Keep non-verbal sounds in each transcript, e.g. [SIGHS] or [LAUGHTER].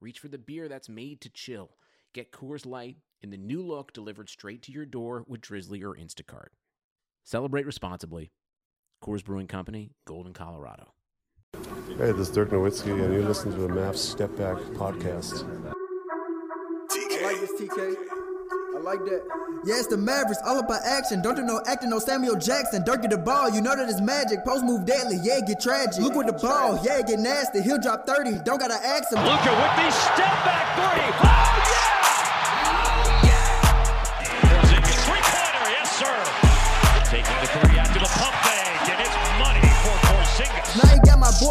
reach for the beer that's made to chill. Get Coors Light in the new look delivered straight to your door with Drizzly or Instacart. Celebrate responsibly. Coors Brewing Company, Golden, Colorado. Hey, this is Dirk Nowitzki, and you're listening to the Mavs Step Back podcast. I like this TK like that. Yeah, it's the Mavericks, all about action. Don't do no acting, no Samuel Jackson. Dirk get the ball, you know that it's magic. Post move deadly, yeah, get tragic. Look with the ball, yeah, get nasty. He'll drop 30, don't gotta ask him. Luka with the step back 30. Ah!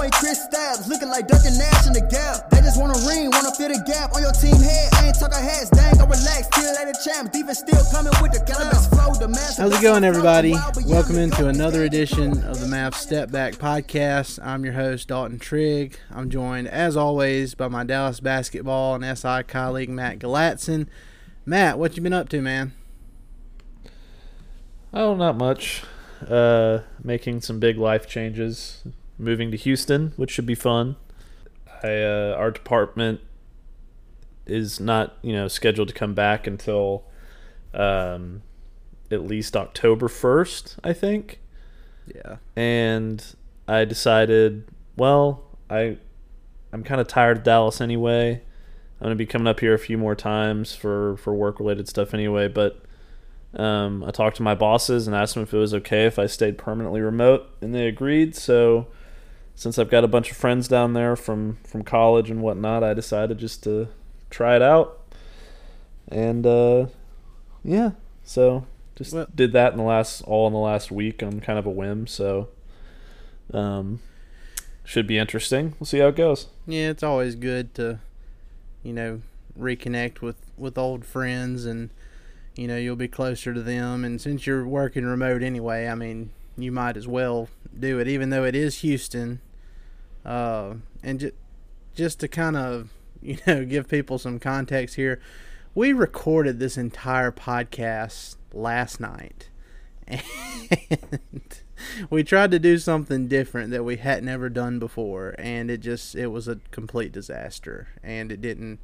You got my boy Kristaps looking like Duncan Nash in the gap. They just want a ring, wanna fill the gap on your team head. I ain't talking heads, dang, go relax. Still at the champ, defense still coming with the cannabis flow. The master How's it going, everybody? Welcome into another edition of the Mavs Step Back Podcast. I'm your host, Dalton Trigg. I'm joined, as always, by my Dallas basketball and SI colleague, Matt Galatzan. Matt, what you been up to, man? Oh, not much. Uh, making some big life changes. Moving to Houston, which should be fun. I, uh, our department is not, you know, scheduled to come back until um, at least October first, I think. Yeah. And I decided, well, I, I'm kind of tired of Dallas anyway. I'm gonna be coming up here a few more times for for work related stuff anyway, but um, I talked to my bosses and asked them if it was okay if I stayed permanently remote, and they agreed. So, since I've got a bunch of friends down there from from college and whatnot, I decided just to try it out. And uh, yeah, so just Well- did that in the last all in the last week on kind of a whim. So, um, should be interesting. We'll see how it goes. Yeah, it's always good to, you know, reconnect with, with old friends and, you know, you'll be closer to them. And since you're working remote anyway, I mean, you might as well do it, even though it is Houston. Uh, and ju- just to kind of, [LAUGHS] you know, give people some context here, we recorded this entire podcast last night. And [LAUGHS] we tried to do something different that we hadn't ever done before and it just it was a complete disaster and it didn't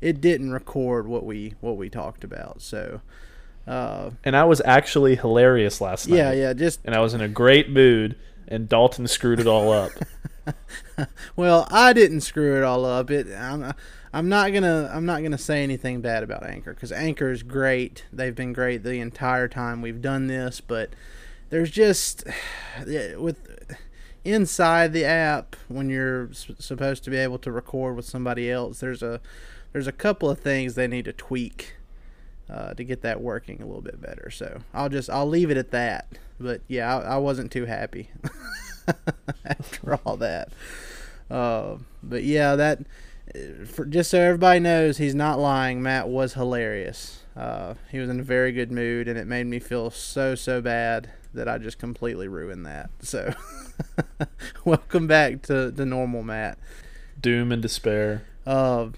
it didn't record what we what we talked about so uh And I was actually hilarious last night. yeah yeah just And I was in a great mood, and Dalton screwed it all up. [LAUGHS] [LAUGHS] well i didn't screw it all up. It i'm i'm not gonna i'm not gonna say anything bad about anchor because anchor is great. They've been great the entire time we've done this but there's just [SIGHS] with inside the app when you're s- supposed to be able to record with somebody else there's a there's a couple of things they need to tweak uh, to get that working a little bit better. So i'll just i'll leave it at that. But yeah i, I wasn't too happy [LAUGHS] [LAUGHS] after all that. Uh, but yeah that for, just so everybody knows he's not lying. Matt was hilarious. Uh, he was in a very good mood and it made me feel so so bad that i just completely ruined that. So [LAUGHS] welcome back to the normal matt. Doom and despair. uh,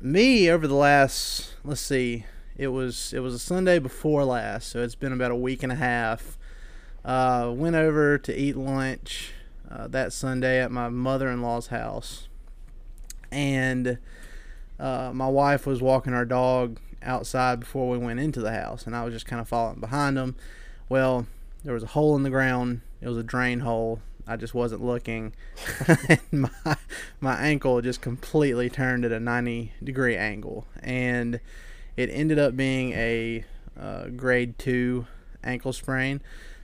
me over the last let's see it was it was a sunday before last so it's been about a week and a half uh, went over to eat lunch uh, that sunday at my mother-in-law's house. And uh, my wife was walking our dog outside before we went into the house and i was just kind of following behind them well there was a hole in the ground. It was a drain hole. I just wasn't looking. [LAUGHS] And my my ankle just completely turned at a 90 degree angle. And it ended up being a uh, grade 2 ankle sprain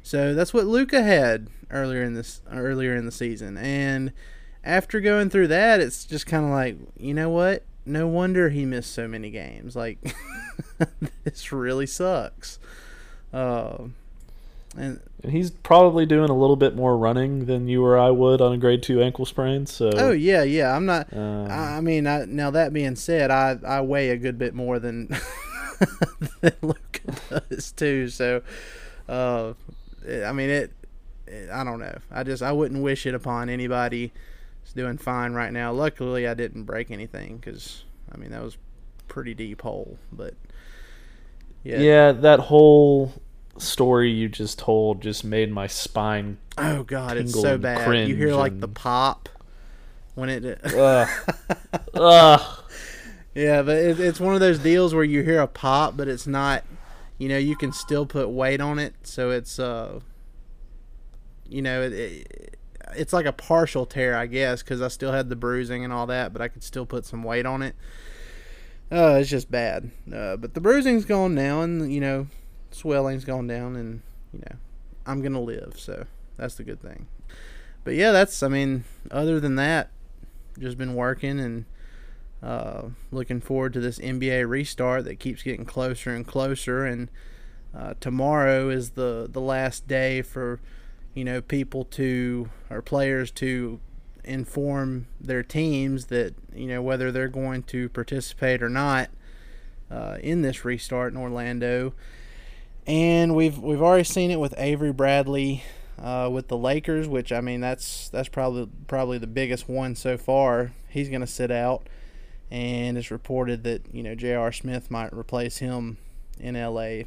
so that's what Luka had earlier in this earlier in the season and after going through that it's just kind of like you know what no wonder he missed so many games like [LAUGHS] this really sucks uh, And and he's probably doing a little bit more running than you or I would on a grade two ankle sprain. So oh yeah, yeah. I'm not. Um, I I mean, I, now that being said, I I weigh a good bit more than [LAUGHS] than Luka [LAUGHS] does too. So, uh, I mean it, it. I don't know. I just I wouldn't wish it upon anybody. It's doing fine right now. Luckily, I didn't break anything because I mean that was pretty deep hole. But yeah, yeah, that whole story you just told just made my spine. Oh god, it's so bad. You hear like the pop when it. Ugh. [LAUGHS] Ugh. Yeah, but it, it's one of those deals where you hear a pop, but it's not. You know, you can still put weight on it, so it's uh. You know, it, it it's like a partial tear, I guess, because I still had the bruising and all that, but I could still put some weight on it. Uh, it's just bad. Uh, but the bruising's gone now, and you know, swelling's gone down, and you know, I'm gonna live, so that's the good thing. But yeah, that's. I mean, other than that, just been working and uh, looking forward to this NBA restart that keeps getting closer and closer. And uh, tomorrow is the the last day for you know people to or players to inform their teams that you know whether they're going to participate or not uh, in this restart in Orlando. And we've we've already seen it with Avery Bradley uh, with the Lakers, which I mean that's that's probably probably the biggest one so far. He's going to sit out, and it's reported that you know J.R. Smith might replace him in L.A.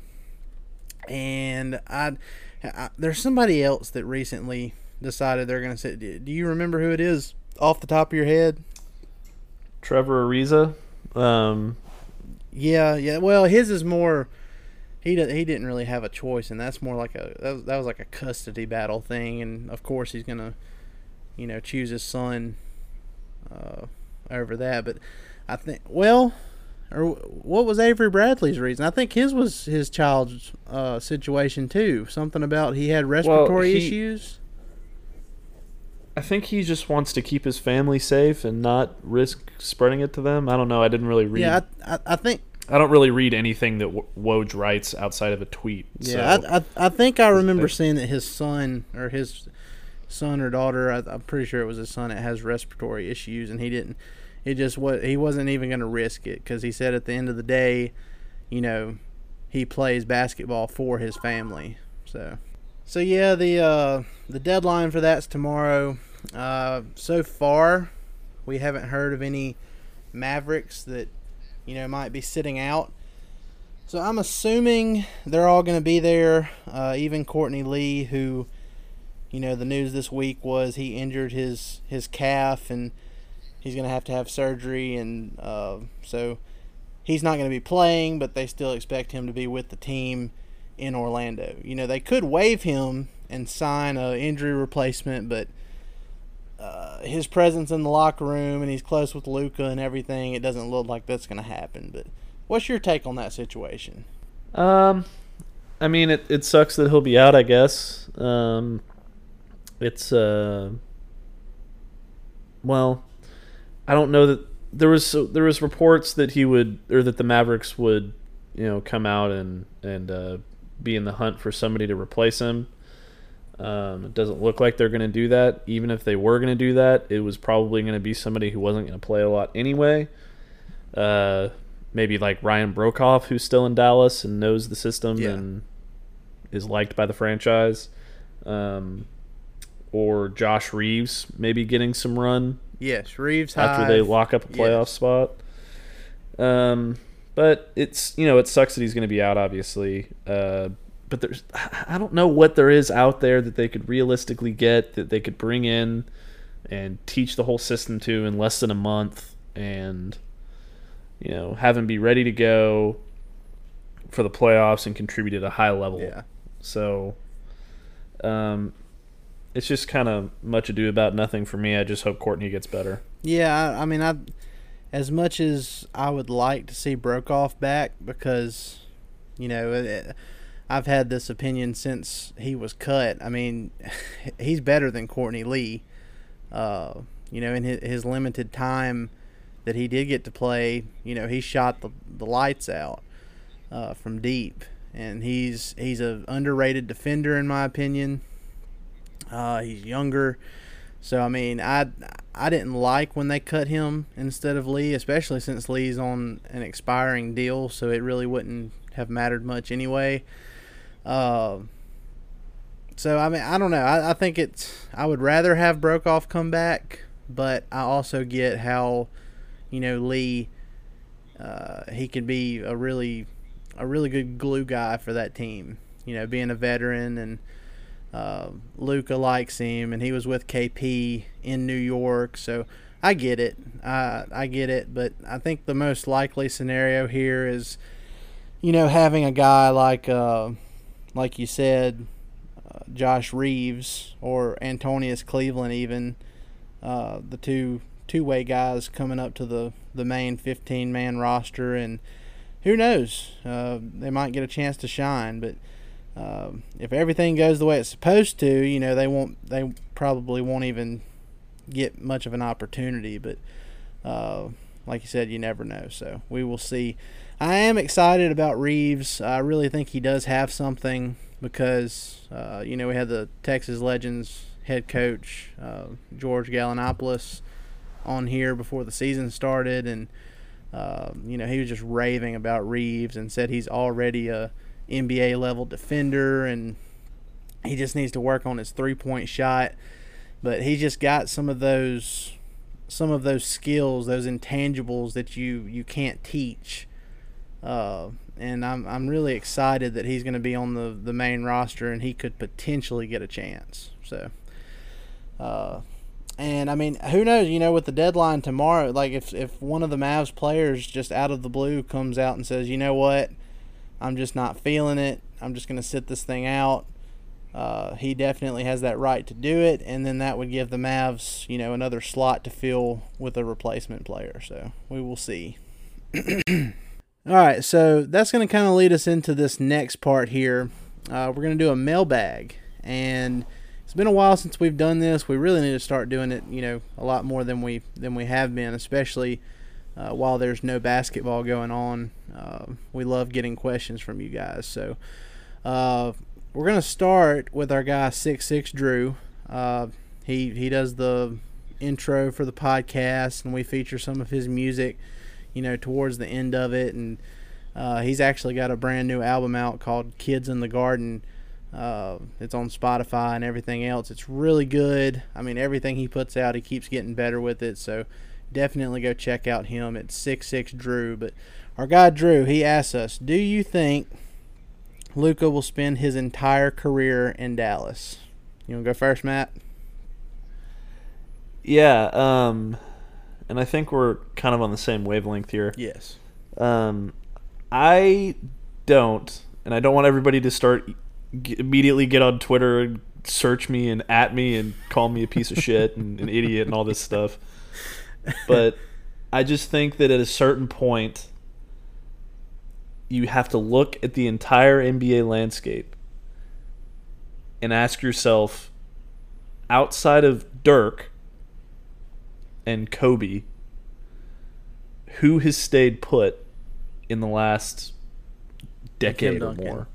And I, I there's somebody else that recently decided they're going to sit. Do you remember who it is off the top of your head? Trevor Ariza. Um, Yeah, yeah. Well, his is more. He di- he didn't really have a choice, and that's more like a that was, that was like a custody battle thing, and of course he's gonna, you know, choose his son, uh, over that. But I think well, or what was Avery Bradley's reason? I think his was his child's uh, situation too. Something about he had respiratory he- issues. I think he just wants to keep his family safe and not risk spreading it to them. I don't know. I didn't really read. Yeah, I, I, I think I don't really read anything that Woj writes outside of a tweet. Yeah, so. I, I I think I remember seeing that his son or his son or daughter, I, I'm pretty sure it was his son, that has respiratory issues, and he didn't. It just was he wasn't even going to risk it because he said at the end of the day, you know, he plays basketball for his family. So, so yeah, the uh, the deadline for that's tomorrow. Uh, so far, we haven't heard of any Mavericks that you know might be sitting out. So I'm assuming they're all going to be there. Uh, even Courtney Lee, who, you know, the news this week was he injured his his calf and he's going to have to have surgery, and uh, so he's not going to be playing. But they still expect him to be with the team in Orlando. You know, they could waive him and sign a injury replacement, but uh, his presence in the locker room and he's close with Luka and everything, it doesn't look like that's going to happen. But what's your take on that situation? Um, I mean, it, it sucks that he'll be out. I guess. Um, it's uh, well, I don't know that there was so, there was reports that he would or that the Mavericks would, you know, come out and and uh, be in the hunt for somebody to replace him. Um, it doesn't look like they're going to do that. Even if they were going to do that, it was probably going to be somebody who wasn't going to play a lot anyway. Uh, maybe like Ryan Broekhoff, who's still in Dallas and knows the system Yeah. and is liked by the franchise. Um, or Josh Reaves, maybe getting some run Yes, Reaves after they lock up a playoff Yes. spot. Um, but it's you know it sucks that he's going to be out, obviously. Uh, but there's I don't know what there is out there that they could realistically get that they could bring in and teach the whole system to in less than a month, and you know have him be ready to go for the playoffs and contribute at a high level. Yeah. So, um, it's just kind of much ado about nothing for me. I just hope Courtney gets better. Yeah, I, I mean, I as much as I would like to see Broekhoff back because you know it, I've had this opinion since he was cut. I mean, [LAUGHS] he's better than Courtney Lee. Uh, you know, in his, his limited time that he did get to play, you know, he shot the the lights out uh, from deep, and he's he's a underrated defender in my opinion. Uh, he's younger, so I mean, I I didn't like when they cut him instead of Lee, especially since Lee's on an expiring deal, so it really wouldn't have mattered much anyway. Uh, so I mean, I don't know. I, I think it's. I would rather have Broekhoff come back, but I also get how, you know, Lee. Uh, he could be a really, a really good glue guy for that team. You know, being a veteran and uh, Luka likes him, and he was with KP in New York, so I get it. I I get it, but I think the most likely scenario here is, you know, having a guy like, uh, like you said, uh, Josh Reaves or Antonius Cleveland, even uh, the two two way guys coming up to the the main 15 man roster, and who knows, uh, they might get a chance to shine, but. Um, if everything goes the way it's supposed to, you know they won't. They probably won't even get much of an opportunity. But uh, like you said, you never know. So we will see. I am excited about Reaves. I really think he does have something because uh, you know we had the Texas Legends head coach uh, George Galanopoulos on here before the season started, and uh, you know he was just raving about Reaves and said he's already a NBA level defender and he just needs to work on his three point shot. But he just got some of those some of those skills, those intangibles that you, you can't teach. Uh, and I'm I'm really excited that he's going to be on the, the main roster and he could potentially get a chance. So, uh, and I mean, who knows? You know, with the deadline tomorrow, like if if one of the Mavs players just out of the blue comes out and says, you know what, I'm just not feeling it. I'm just going to sit this thing out. Uh, he definitely has that right to do it, and then that would give the Mavs, you know, another slot to fill with a replacement player. So we will see. [CLEARS THROAT] All right, so that's going to kind of lead us into this next part here. Uh, we're going to do a mailbag, and it's been a while since we've done this. We really need to start doing it, you know, a lot more than we than we have been, especially uh, while there's no basketball going on. Uh, we love getting questions from you guys. So uh, we're gonna start with our guy Six Six Drew. Uh, he he does the intro for the podcast, and we feature some of his music. You know, towards the end of it, and uh, he's actually got a brand new album out called Kids in the Garden. Uh, it's on Spotify and everything else. It's really good. I mean, everything he puts out, he keeps getting better with it. So definitely go check out him at six six Drew. But our guy Drew, he asks us, do you think Luka will spend his entire career in Dallas? You want to go first, Matt? Yeah, um, and I think we're kind of on the same wavelength here. Yes. Um, I don't, and I don't want everybody to start g- immediately get on Twitter and search me and at me and call me a piece of shit and an idiot and all this stuff. But I just think that at a certain point, you have to look at the entire NBA landscape and ask yourself outside of Dirk and Kobe, who has stayed put in the last decade or more?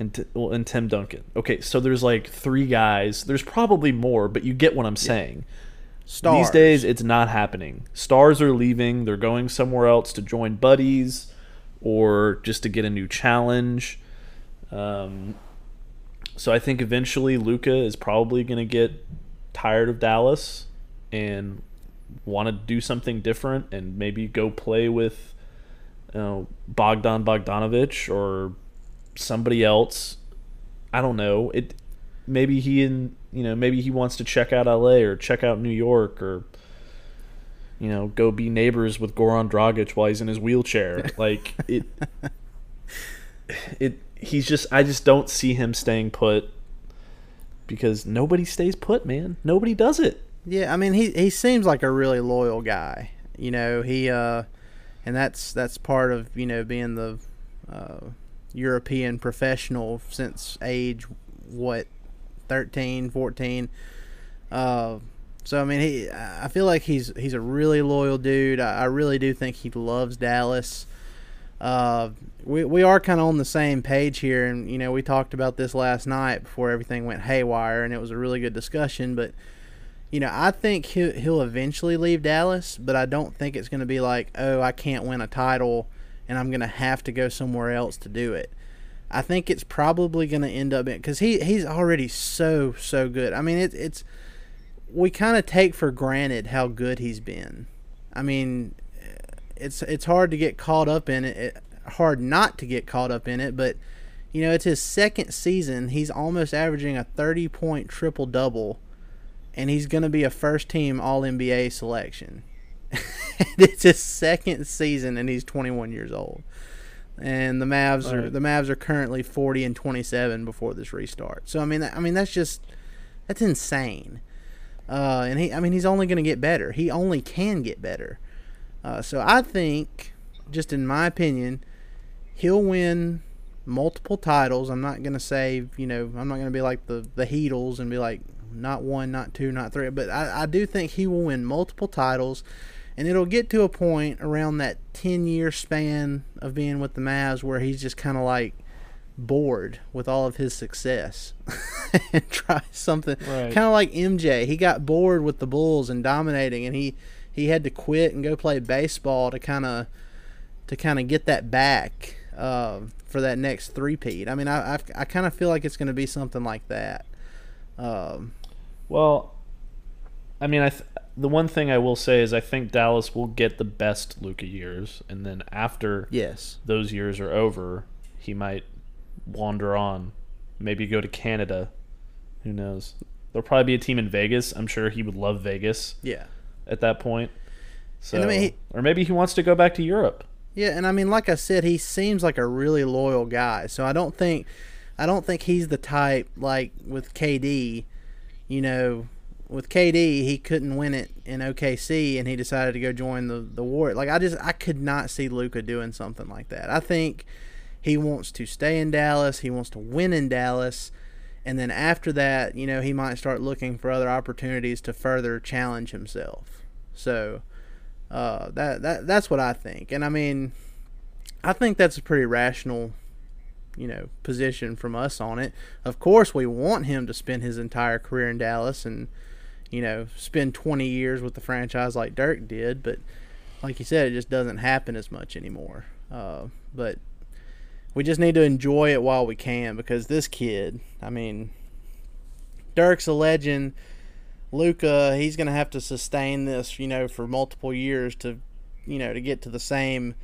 And, t- well, and Tim Duncan. Okay, so there's like three guys. There's probably more, but you get what I'm saying. Stars. These days, it's not happening. Stars are leaving. They're going somewhere else to join buddies or just to get a new challenge. Um, so I think eventually Luka is probably going to get tired of Dallas and want to do something different and maybe go play with you know, Bogdan Bogdanovich or somebody else. I don't know. It maybe he and you know maybe he wants to check out LA or check out New York or you know go be neighbors with Goran Dragic while he's in his wheelchair. [LAUGHS] like it it he's just I just don't see him staying put because nobody stays put, man. Nobody does it. Yeah, I mean he he seems like a really loyal guy. You know, he uh and that's that's part of, you know, being the uh European professional since age what 13, 14. Uh so I mean he I feel like he's he's a really loyal dude. I, I really do think he loves Dallas. uh, we we are kind of on the same page here, and you know we talked about this last night before everything went haywire, and it was a really good discussion. But you know, I think he'll, he'll eventually leave Dallas, but I don't think it's going to be like, oh, I can't win a title, and I'm going to have to go somewhere else to do it. I think it's probably going to end up because he he's already so so good. I mean, it, it's we kind of take for granted how good he's been. I mean, it's it's hard to get caught up in it, it, hard not to get caught up in it, but you know, it's his second season. He's almost averaging a 30 point triple double and he's going to be a first team All NBA selection. [LAUGHS] it's his second season and he's 21 years old. And the Mavs right. are the Mavs are currently 40 and 27 before this restart. So I mean I mean that's just that's insane. Uh, and he I mean he's only going to get better. He only can get better. Uh, so I think, just in my opinion, he'll win multiple titles. I'm not gonna say, you know, I'm not gonna be like the the Heatles and be like not one, not two, not three, but I, I do think he will win multiple titles, and it'll get to a point around that 10 year span of being with the Mavs where he's just kind of like bored with all of his success [LAUGHS] and try something right. kind of like MJ. He got bored with the Bulls and dominating, and he he had to quit and go play baseball to kind of to kind of get that back uh, for that next three peat. I mean, I I, I kind of feel like it's going to be something like that. Um, well, I mean, I th- the one thing I will say is I think Dallas will get the best Luka years, and then after yes those years are over, he might wander on, maybe go to Canada. Who knows? There'll probably be a team in Vegas. I'm sure he would love Vegas. Yeah at that point. So, I mean, he, or maybe he wants to go back to Europe. Yeah, and I mean, like I said, he seems like a really loyal guy. So I don't think, I don't think he's the type like with KD. You know, with KD, he couldn't win it in OKC, and he decided to go join the the war. Like I just, I could not see Luka doing something like that. I think he wants to stay in Dallas. He wants to win in Dallas and then after that, you know, he might start looking for other opportunities to further challenge himself. So uh, that that that's what I think, and I mean, I think that's a pretty rational, you know, position from us on it. Of course, we want him to spend his entire career in Dallas and you know spend 20 years with the franchise like Dirk did, but like you said, it just doesn't happen as much anymore. Uh, but we just need to enjoy it while we can because this kid, I mean, Dirk's a legend. Luka, he's going to have to sustain this, you know, for multiple years to, you know, to get to the same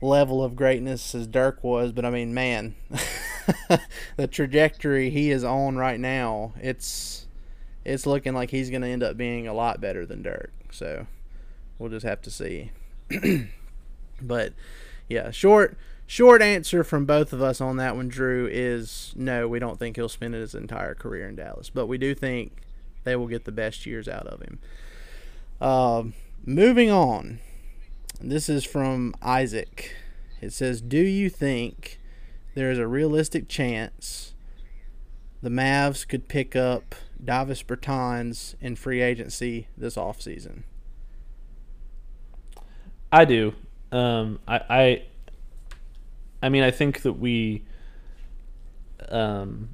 level of greatness as Dirk was. But I mean, man, [LAUGHS] the trajectory he is on right now, it's it's looking like he's going to end up being a lot better than Dirk. So we'll just have to see. [CLEARS THROAT] but yeah, short short answer from both of us on that one, Drew, is no, we don't think he'll spend his entire career in Dallas, but we do think they will get the best years out of him. Uh, moving on, this is from Isaac. It says, Do you think there is a realistic chance the Mavs could pick up Davis Bertans in free agency this offseason? I do. Um, I, I I mean, I think that we um,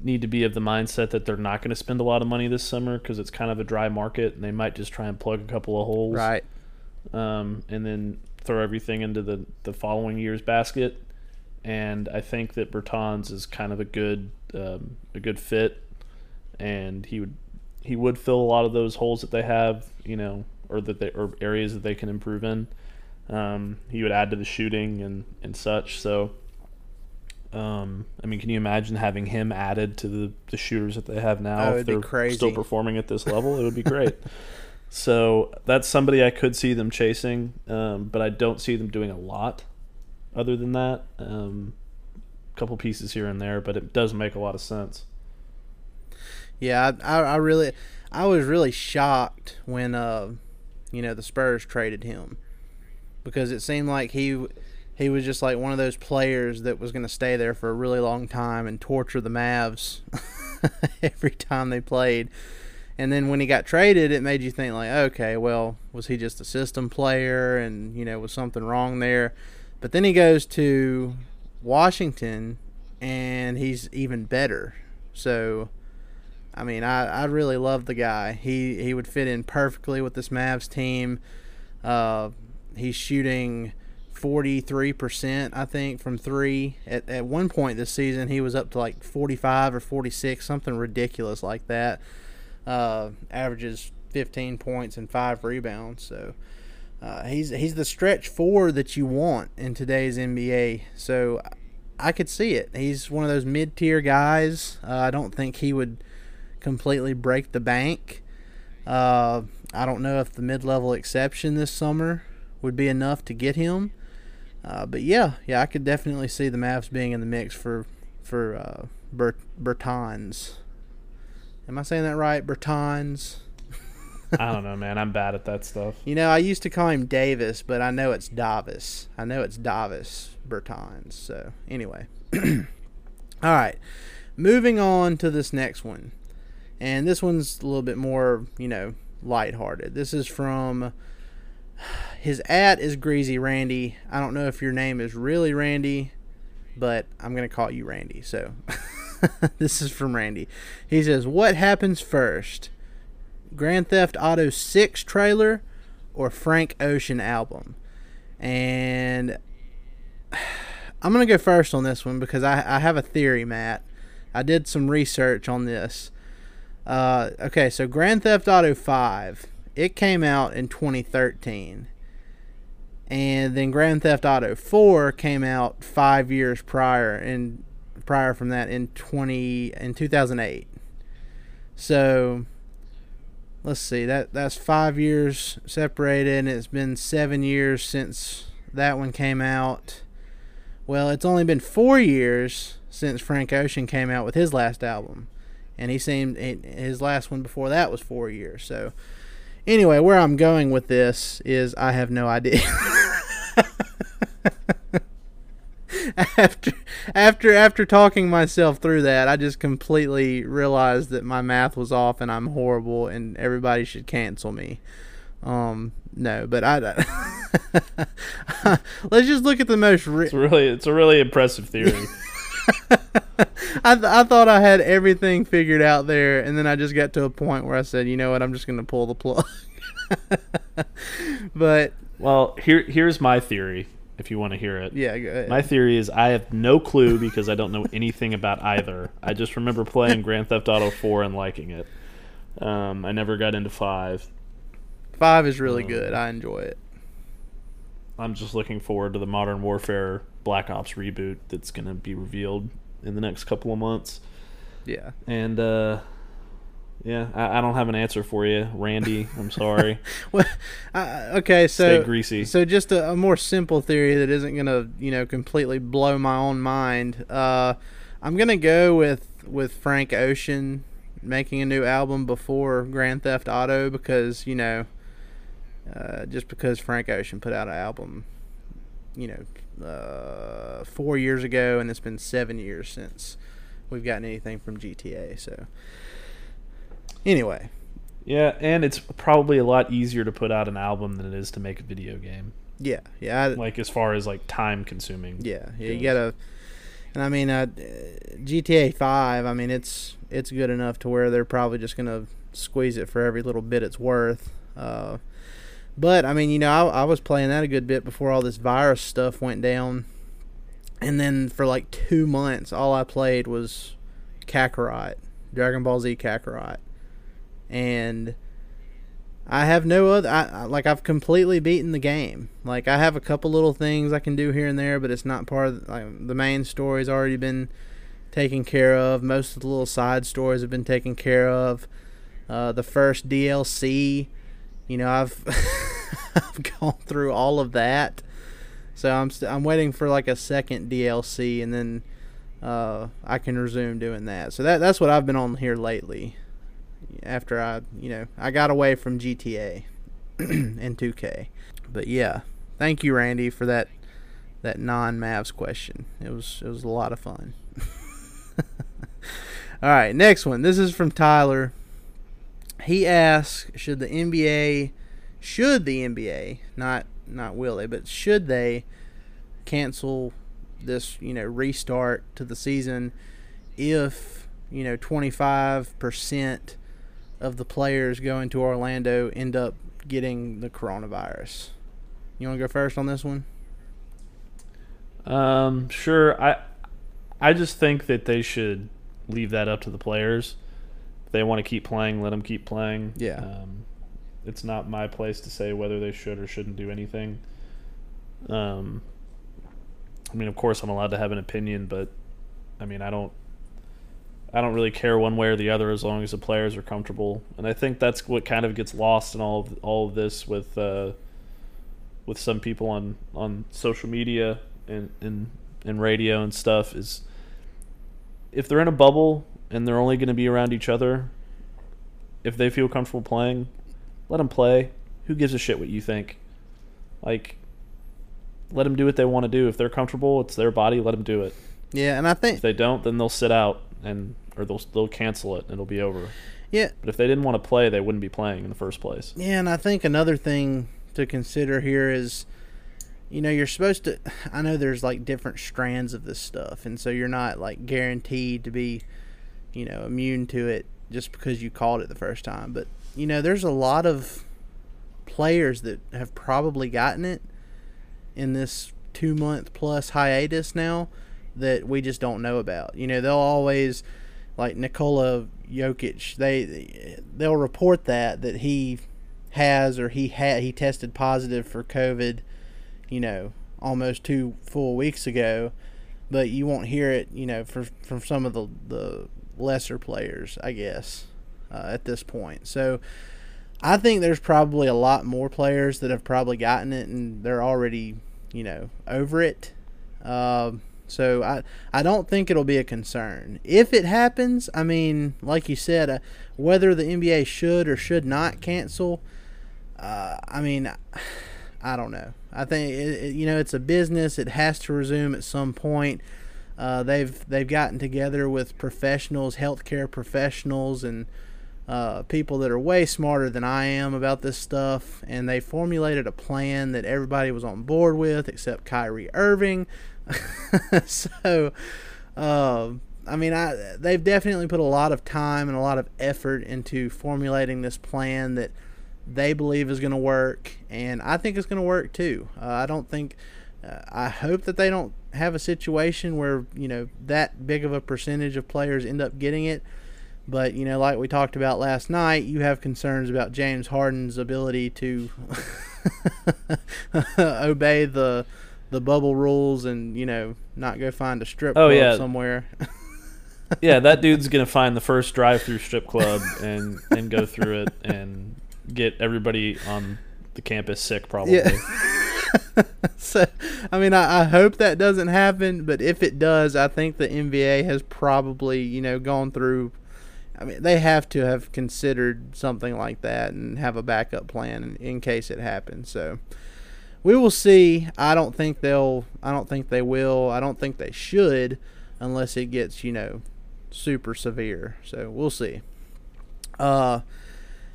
need to be of the mindset that they're not going to spend a lot of money this summer because it's kind of a dry market, and they might just try and plug a couple of holes, right? Um, and then throw everything into the the following year's basket. And I think that Bertans is kind of a good um, a good fit, and he would he would fill a lot of those holes that they have, you know, or that they or areas that they can improve in. Um, he would add to the shooting and, and such. So, um, I mean, can you imagine having him added to the, the shooters that they have now? If they're still performing at this level, it would be great. [LAUGHS] so that's somebody I could see them chasing, um, but I don't see them doing a lot other than that. Um, a couple pieces here and there, but it does make a lot of sense. Yeah, I, I really, I was really shocked when, uh, you know, the Spurs traded him because it seemed like he he was just like one of those players that was going to stay there for a really long time and torture the Mavs [LAUGHS] every time they played. And then when he got traded, it made you think like, okay, well, was he just a system player and, you know, was something wrong there? But then he goes to Washington, and he's even better. So, I mean, I, I really love the guy. He he would fit in perfectly with this Mavs team. Uh, he's shooting 43%, I think, from three. At, at one point this season, he was up to like 45 or 46, something ridiculous like that. Uh, averages 15 points and five rebounds. So uh, he's he's the stretch four that you want in today's NBA. So I could see it. He's one of those mid tier guys. Uh, I don't think he would completely break the bank. Uh, I don't know if the mid level exception this summer would be enough to get him. Uh, but yeah, yeah, I could definitely see the Mavs being in the mix for for uh, Bert, Bertans. Am I saying that right? Bertans. [LAUGHS] I don't know, man. I'm bad at that stuff. You know, I used to call him Davis, but I know it's Davis. I know it's Davis Bertans. So anyway, [CLEARS THROAT] all right. Moving on to this next one, and this one's a little bit more, you know, lighthearted. This is from his at is Greasy Randy. I don't know if your name is really Randy, but I'm gonna call you Randy. So [LAUGHS] this is from Randy. He says, "What happens first, Grand Theft Auto 6 trailer or Frank Ocean album?" And [SIGHS] I'm gonna go first on this one because I I have a theory, Matt. I did some research on this. Uh, okay, so Grand Theft Auto 5 it came out in 2013 and then Grand Theft Auto 4 came out 5 years prior and prior from that in 20 in 2008 so let's see that that's 5 years separated and it's been 7 years since that one came out. Well it's only been 4 years since Frank Ocean came out with his last album and he seemed his last one before that was 4 years so Anyway, where I'm going with this is I have no idea. [LAUGHS] after after after talking myself through that, I just completely realized that my math was off and I'm horrible and everybody should cancel me. Um, no, but I. [LAUGHS] let's just look at the most. Ri- it's really it's a really impressive theory. [LAUGHS] [LAUGHS] I, th- I thought I had everything figured out there, and then I just got to a point where I said, you know what, I'm just going to pull the plug. [LAUGHS] but well, here here's my theory. If you want to hear it, yeah. My theory is I have no clue because I don't know anything about either. I just remember playing Grand Theft Auto 4 and liking it. Um, I never got into five. Five is really um, good. I enjoy it. I'm just looking forward to the Modern Warfare Black Ops reboot that's going to be revealed in the next couple of months. Yeah. And uh, yeah, I, I, don't have an answer for you, Randy. I'm sorry. [LAUGHS] well, uh, okay, so Stay greasy. So just a, a, more simple theory that isn't gonna, you know, completely blow my own mind. Uh, I'm gonna go with with Frank Ocean making a new album before Grand Theft Auto because you know, uh, just because Frank Ocean put out an album, you know, uh, four years ago, and it's been seven years since we've gotten anything from GTA. So, anyway. Yeah, and it's probably a lot easier to put out an album than it is to make a video game. Yeah, yeah. I, like as far as like time consuming. Yeah, yeah. You gotta, and I mean, uh, GTA Five. I mean, it's it's good enough to where they're probably just gonna squeeze it for every little bit it's worth. Uh, but I mean, you know, I, I was playing that a good bit before all this virus stuff went down, and then for like two months, all I played was Kakarot, Dragon Ball Z Kakarot, and I have no other. I, like I've completely beaten the game. Like I have a couple little things I can do here and there, but it's not part of the, like, the main story's already been taken care of. Most of the little side stories have been taken care of. Uh, the first DLC you know, I've [LAUGHS] I've gone through all of that, so I'm i st- I'm waiting for like a second DLC, and then uh, I can resume doing that. So that that's what I've been on here lately. After I, you know, I got away from GTA [CLEARS THROAT] and 2K, but yeah, thank you, Randy, for that that non Mavs question. It was it was a lot of fun. [LAUGHS] All right, next one. This is from Tyler he asks, should the NBA, should the NBA, not not will they, but should they cancel this, you know, restart to the season if, you know, 25% of the players going to Orlando end up getting the coronavirus. You want to go first on this one? Um, sure. I I just think that they should leave that up to the players. They want to keep playing, let them keep playing. Yeah. Um, it's not my place to say whether they should or shouldn't do anything. Um, I mean, of course, I'm allowed to have an opinion, but I mean, I don't. I don't really care one way or the other as long as the players are comfortable, and I think that's what kind of gets lost in all of all of this with uh, with some people on on social media and and and radio and stuff is if they're in a bubble and they're only going to be around each other, if they feel comfortable playing, let them play. Who gives a shit what you think? Like, let them do what they want to do. If they're comfortable, it's their body. Let them do it. Yeah, and I think If they don't, then they'll sit out and or they'll they'll cancel it and it'll be over. yeah, But if they didn't want to play, they wouldn't be playing in the first place. Yeah, and I think another thing to consider here is, you know, you're supposed to. I know there's like different strands of this stuff, and so you're not like guaranteed to be, you know, immune to it just because you called it the first time. But you know, there's a lot of players that have probably gotten it in this two month plus hiatus now that we just don't know about. You know, they'll always like Nikola Jokic, they they'll report that that he has or he had he tested positive for COVID, you know, almost two full weeks ago, but you won't hear it, you know, for, from some of the the lesser players, I guess, uh, at this point. So I think there's probably a lot more players that have probably gotten it and they're already, you know, over it. Um, so I I don't think it'll be a concern. If it happens, I mean, like you said, uh, whether the NBA should or should not cancel, uh, I mean, [SIGHS] I don't know. I think it, it, you know it's a business. It has to resume at some point. Uh, they've they've gotten together with professionals, healthcare professionals, and uh, people that are way smarter than I am about this stuff, and they formulated a plan that everybody was on board with, except Kyrie Irving. [LAUGHS] so, uh, I mean, I they've definitely put a lot of time and a lot of effort into formulating this plan that they believe is going to work, and I think it's going to work too. Uh, I don't think. Uh, I hope that they don't have a situation where you know that big of a percentage of players end up getting it. But you know, like we talked about last night, you have concerns about James Harden's ability to [LAUGHS] obey the the bubble rules and you know not go find a strip Oh, club yeah. somewhere. [LAUGHS] yeah, that dude's gonna [LAUGHS] find the first drive-through strip club and and go through it and get everybody on the campus sick. Probably. Yeah. [LAUGHS] so, I mean, I, I hope that doesn't happen, but if it does, I think the NBA has probably, you know, gone through. I mean, they have to have considered something like that and have a backup plan in, in case it happens. So, we will see. I don't think they'll. I don't think they will. I don't think they should, unless it gets, you know, super severe. So we'll see. Uh,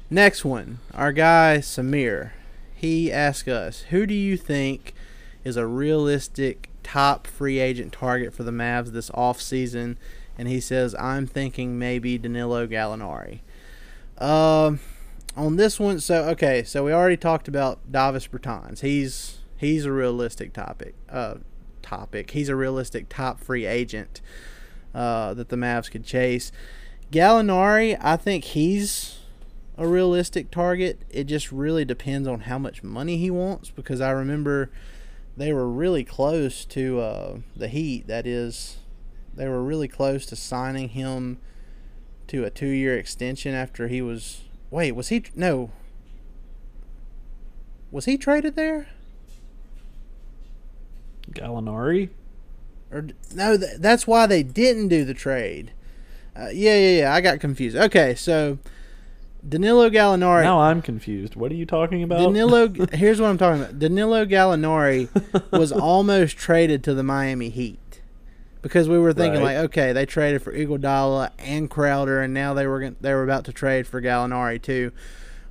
next one, our guy Samir. He asked us, "Who do you think is a realistic top free agent target for the Mavs this offseason?" And he says, "I'm thinking maybe Danilo Gallinari." Um, on this one, so okay, so we already talked about Davis Bertans. He's he's a realistic topic. Uh, topic. He's a realistic top free agent uh, that the Mavs could chase. Gallinari, I think he's a realistic target. It just really depends on how much money he wants because I remember they were really close to uh, the Heat. That is, they were really close to signing him to a two-year extension after he was. Wait, was he no? Was he traded there? Gallinari. Or no, th- that's why they didn't do the trade. Uh, yeah, yeah, yeah. I got confused. Okay, so Danilo Gallinari. Now I'm confused. What are you talking about? Danilo. [LAUGHS] here's what I'm talking about. Danilo Gallinari was [LAUGHS] almost traded to the Miami Heat because we were thinking Right. like, okay, they traded for Iguodala and Crowder, and now they were they were about to trade for Gallinari too.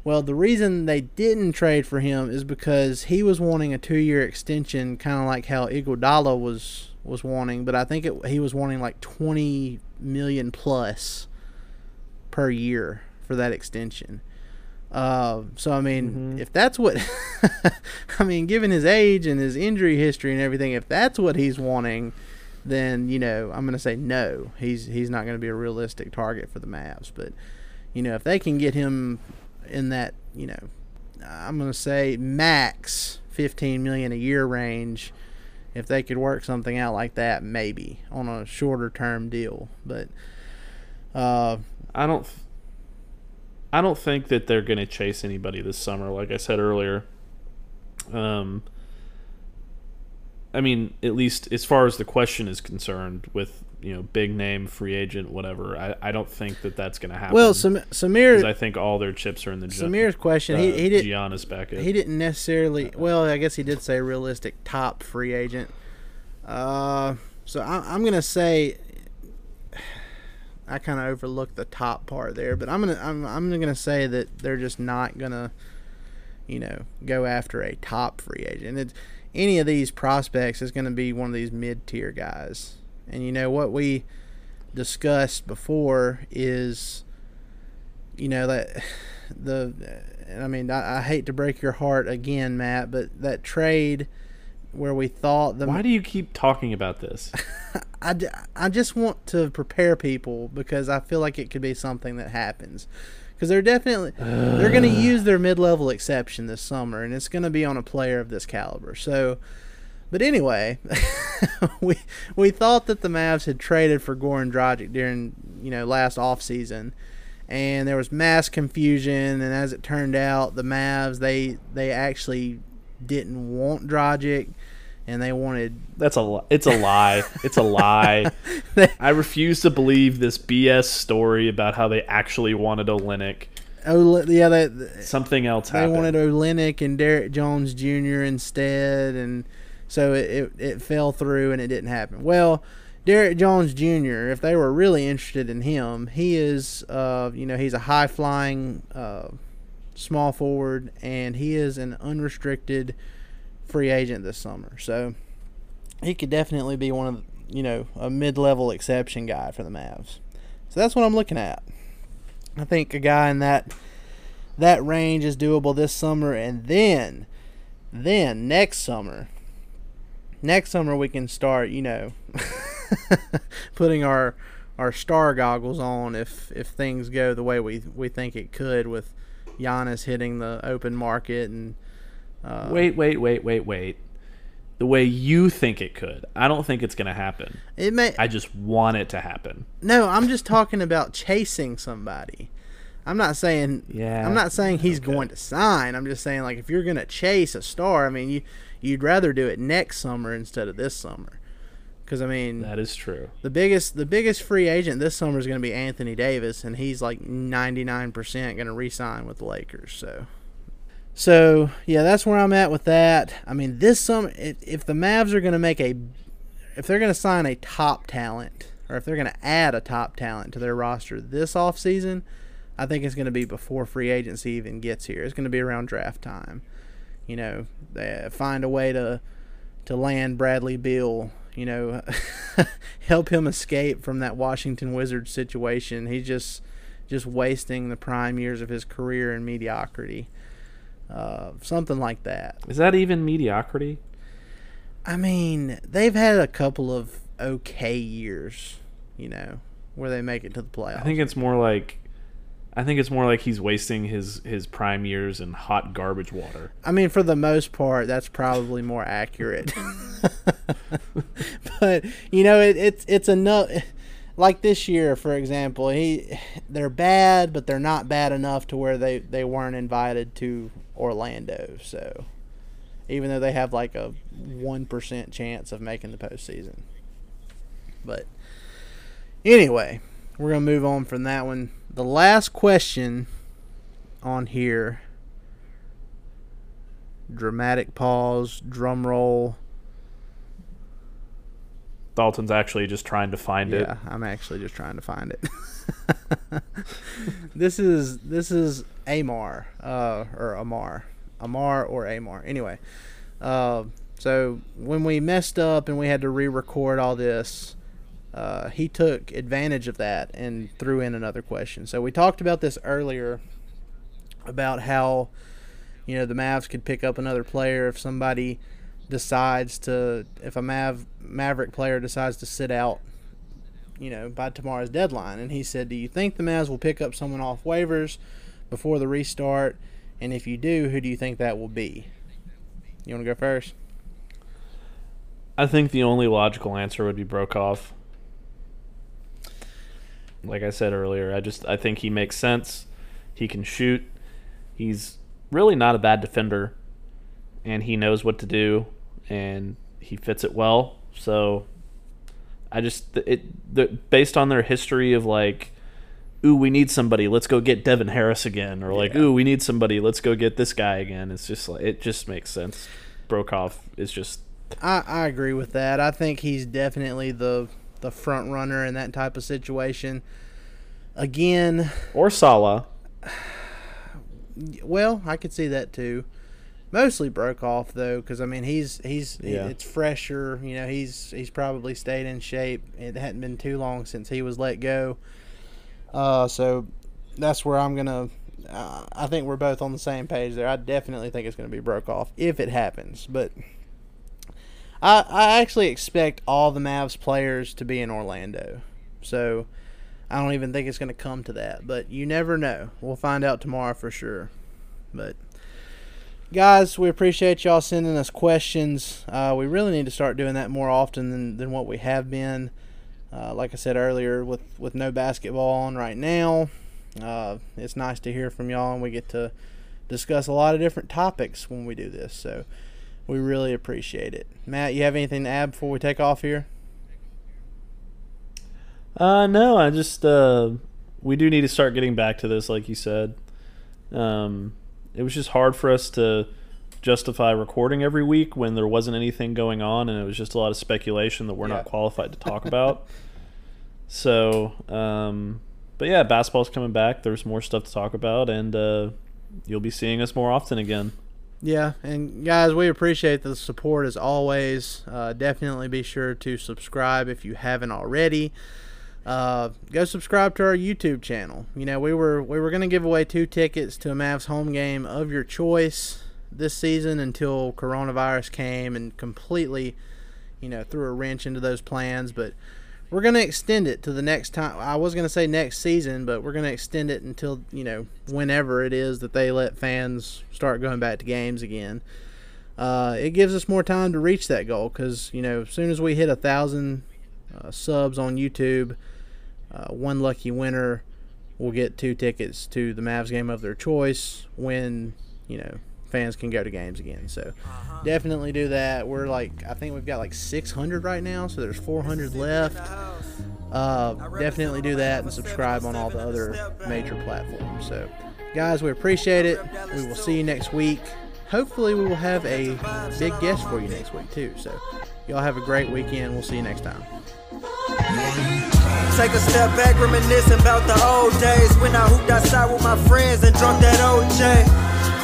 Well, the reason they didn't trade for him is because he was wanting a two-year extension, kind of like how Iguodala was was wanting, but I think it, he was wanting like 20 million plus per year for that extension. Uh, so I mean, mm-hmm. if that's what [LAUGHS] I mean, given his age and his injury history and everything, if that's what he's wanting, then you know I'm going to say no. He's he's not going to be a realistic target for the Mavs. But you know, if they can get him in that, you know, I'm going to say max 15 million a year range. If they could work something out like that, maybe on a shorter term deal, but uh, I don't. I don't think that they're going to chase anybody this summer. Like I said earlier, um, I mean, at least as far as the question is concerned, with you know, big name free agent, whatever. I, I don't think that that's going to happen. Well, Sam- Samir, I think all their chips are in the. Samir's question, uh, he he did Giannis back. He didn't necessarily. Well, I guess he did say realistic top free agent. Uh, so I, I'm going to say I kind of overlooked the top part there, but I'm gonna I'm I'm gonna say that they're just not gonna, you know, go after a top free agent. It's, any of these prospects is going to be one of these mid tier guys, and you know what we discussed before is, you know that [SIGHS] the, I mean I, I hate to break your heart again, Matt, but that trade where we thought the. Why do you keep talking about this? [LAUGHS] I, I just want to prepare people because I feel like it could be something that happens. Because they're definitely they're going to use their mid-level exception this summer, and it's going to be on a player of this caliber. So, but anyway, [LAUGHS] we we thought that the Mavs had traded for Goran Dragic during you know last off season, and there was mass confusion. And as it turned out, the Mavs they they actually didn't want Dragic and they wanted that's a it's a lie it's a lie [LAUGHS] i refuse to believe this bs story about how they actually wanted Olynyk oh yeah they, something else happened. they happened. wanted Olynyk and Derrick Jones Jr. instead and so it, it, it fell through and it didn't happen well Derrick Jones Jr. if they were really interested in him he is uh you know he's a high flying uh small forward and he is an unrestricted free agent this summer. So he could definitely be one of you know a mid-level exception guy for the Mavs. So that's what I'm looking at. I think a guy in that that range is doable this summer, and then then next summer, next summer we can start you know [LAUGHS] putting our our star goggles on if if things go the way we we think it could with Giannis hitting the open market and uh, wait, wait, wait, wait, wait. The way you think it could, I don't think it's going to happen. It may. I just want it to happen. No, I'm just talking about chasing somebody. I'm not saying. Yeah. I'm not saying he's okay. going to sign. I'm just saying like if you're going to chase a star, I mean you you'd rather do it next summer instead of this summer. Because I mean, that is true. The biggest, the biggest free agent this summer is going to be Anthony Davis, and he's like 99% going to re-sign with the Lakers. So so yeah, that's where I'm at with that. I mean, this summer, if, if the Mavs are going to make a, if they're going to sign a top talent, or if they're going to add a top talent to their roster this offseason, I think it's going to be before free agency even gets here. It's going to be around draft time. You know, they find a way to to land Bradley Beal. You know, [LAUGHS] help him escape from that Washington Wizards situation. He's just just wasting the prime years of his career in mediocrity. Uh, something like that. Is that even mediocrity? I mean, they've had a couple of okay years, you know, where they make it to the playoffs. I think it's more like I think it's more like he's wasting his his prime years in hot garbage water. I mean, for the most part, that's probably more accurate. [LAUGHS] [LAUGHS] [LAUGHS] but you know, it, it's it's enough. Like this year, for example, he they're bad, but they're not bad enough to where they they weren't invited to Orlando. So even though they have like a one percent chance of making the postseason, but anyway, we're gonna move on from that one. The last question on here. Dramatic pause, drum roll. Dalton's actually just trying to find yeah, it. Yeah, I'm actually just trying to find it. [LAUGHS] this is this is Amar, uh, or Amar, Amar or Amar. Anyway, uh, so when we messed up and we had to re-record all this, uh, he took advantage of that and threw in another question. So we talked about this earlier about how you know the Mavs could pick up another player if somebody decides to if a Mav Maverick player decides to sit out you know by tomorrow's deadline and he said do you think the Mavs will pick up someone off waivers before the restart and if you do who do you think that will be you want to go first I think the only logical answer would be Broekhoff. Like I said earlier, I just I think he makes sense. He can shoot. He's really not a bad defender, and he knows what to do, and he fits it well. So, I just it the, based on their history of like, ooh, we need somebody, let's go get Devin Harris again, or like, ooh, we need somebody, let's go get this guy again. It's just like it just makes sense. Broekhoff is just I, I agree with that. I think he's definitely the the front runner in that type of situation. Again, or Salah. [SIGHS] well, I could see that too. Mostly Broekhoff though, because I mean he's he's Yeah. it's fresher. You know he's he's probably stayed in shape. It hadn't been too long since he was let go. Uh, so that's where I'm gonna. Uh, I think we're both on the same page there. I definitely think it's gonna be Broekhoff if it happens, but I I actually expect all the Mavs players to be in Orlando. So I don't even think it's going to come to that, but you never know. We'll find out tomorrow for sure. But guys, we appreciate y'all sending us questions. Uh, we really need to start doing that more often than, than what we have been. Uh, like I said earlier, with with no basketball on right now, uh, it's nice to hear from y'all, and we get to discuss a lot of different topics when we do this. So we really appreciate it. Matt, you have anything to add before we take off here? Uh, no, I just uh, we do need to start getting back to this, like you said. Um, it was just hard for us to justify recording every week when there wasn't anything going on, and it was just a lot of speculation that we're Yeah. not qualified to talk [LAUGHS] about. so, um, but yeah, basketball's coming back. There's more stuff to talk about, and uh, you'll be seeing us more often again. Yeah, and guys, we appreciate the support as always. Uh, definitely be sure to subscribe if you haven't already. Uh, go subscribe to our YouTube channel. You know, we were we were gonna give away two tickets to a Mavs home game of your choice this season until coronavirus came and completely, you know, threw a wrench into those plans. But we're gonna extend it to the next time. I was gonna say next season, but we're gonna extend it until you know whenever it is that they let fans start going back to games again. Uh, it gives us more time to reach that goal because you know as soon as we hit a thousand uh, subs on YouTube, uh, one lucky winner will get two tickets to the Mavs game of their choice when you know fans can go to games again. So definitely do that. We're like I think we've got like 600 right now, so there's 400 left. Uh, definitely do that and subscribe on all the other major platforms. So, guys, we appreciate it. We will see you next week. Hopefully, we will have a big guest for you next week too. So, y'all have a great weekend. We'll see you next time. Take a step back, reminiscing about the old days when I hooped outside with my friends and drunk that OJ.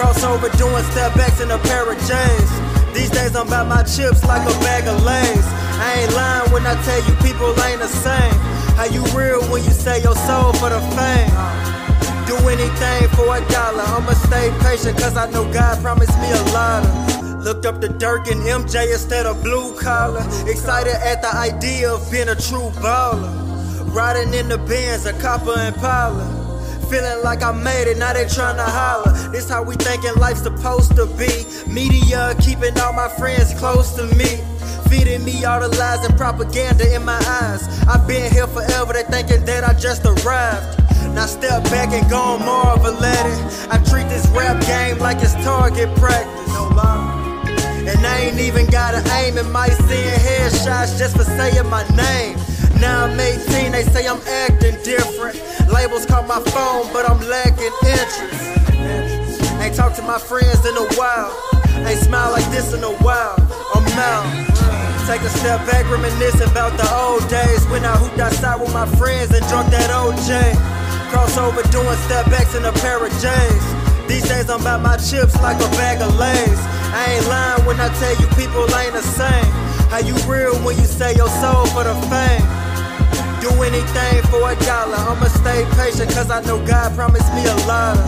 Crossover doing step backs in a pair of J's. These days I'm about my chips like a bag of lays. I ain't lying when I tell you people ain't the same. How you real when you say your soul for the fame? Do anything for a dollar. I'ma stay patient cause I know God promised me a lot of. Looked up to Dirk and MJ instead of blue collar. Excited at the idea of being a true baller. Riding in the Benz, a copper and Impala. Feeling like I made it, now they tryna holler. This how we thinking life's supposed to be. Media keeping all my friends close to me. Feeding me all the lies and propaganda in my eyes. I've been here forever, they thinking that I just arrived. Now step back and go on marvel at it. I treat this rap game like it's target practice. No lie. And I ain't even got an aim in my seeing headshots just for saying my name. Now I'm 18, they say I'm acting different. Labels call my phone, but I'm lacking interest. Ain't talked to my friends in a while. Ain't smiled like this in a while. I'm out. Take a step back, reminiscing about the old days when I hooped outside with my friends and drunk that OJ. Crossover doing step backs in a pair of J's. These days I'm about my chips like a bag of lays. I ain't lying when I tell you people ain't the same. How you real when you say your soul for the fame? Do anything for a dollar. I'ma stay patient cause I know God promised me a lot.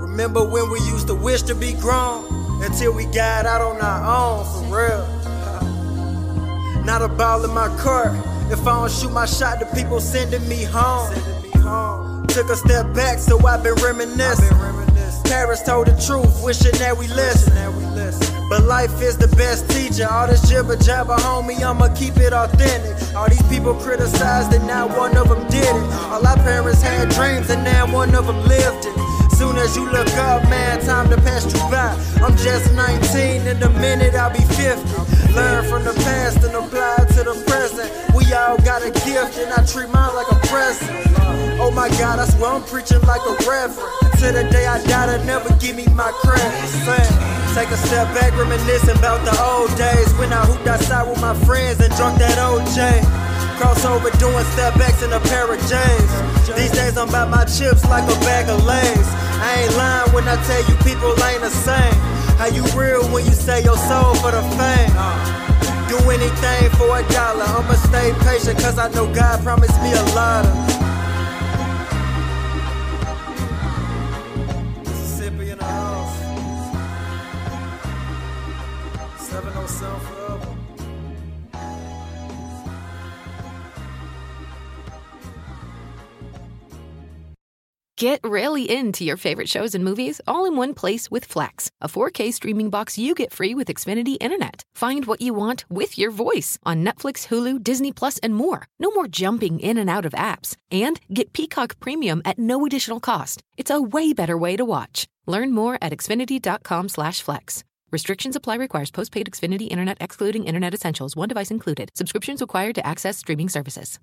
Remember when we used to wish to be grown? Until we got out on our own, for real. [LAUGHS] Not a ball in my court. If I don't shoot my shot, the people sending me home. Took a step back, so I've been reminiscing. Paris told the truth, wishing that we But life is the best teacher. All this jibber jabber, homie, I'ma keep it authentic. All these people criticized and now one of them did it. All our parents had dreams and now one of them lived it. Soon as you look up, man, time to pass you by. I'm just 19, in a minute I'll be 50. Learn from the past and apply to the present. We all got a gift and I treat mine like a present. Oh my God, I swear I'm preaching like a reverend. To the day I die, they never give me my credit. Take a step back, reminiscing about the old days when I hooped outside with my friends and drunk that OJ. Crossover doing step backs in a pair of J's. These days I'm about my chips like a bag of lays. I ain't lying when I tell you people ain't the same. How you real when you say your soul for the fame? Do anything for a dollar. I'ma stay patient cause I know God promised me a lot of. Get really into your favorite shows and movies all in one place with Flex, a 4K streaming box you get free with Xfinity Internet. Find what you want with your voice on Netflix, Hulu, Disney Plus, and more. No more jumping in and out of apps. And get Peacock Premium at no additional cost. It's a way better way to watch. Learn more at xfinity.com/flex. Restrictions apply. Requires postpaid Xfinity Internet, excluding Internet Essentials. One device included. Subscriptions required to access streaming services.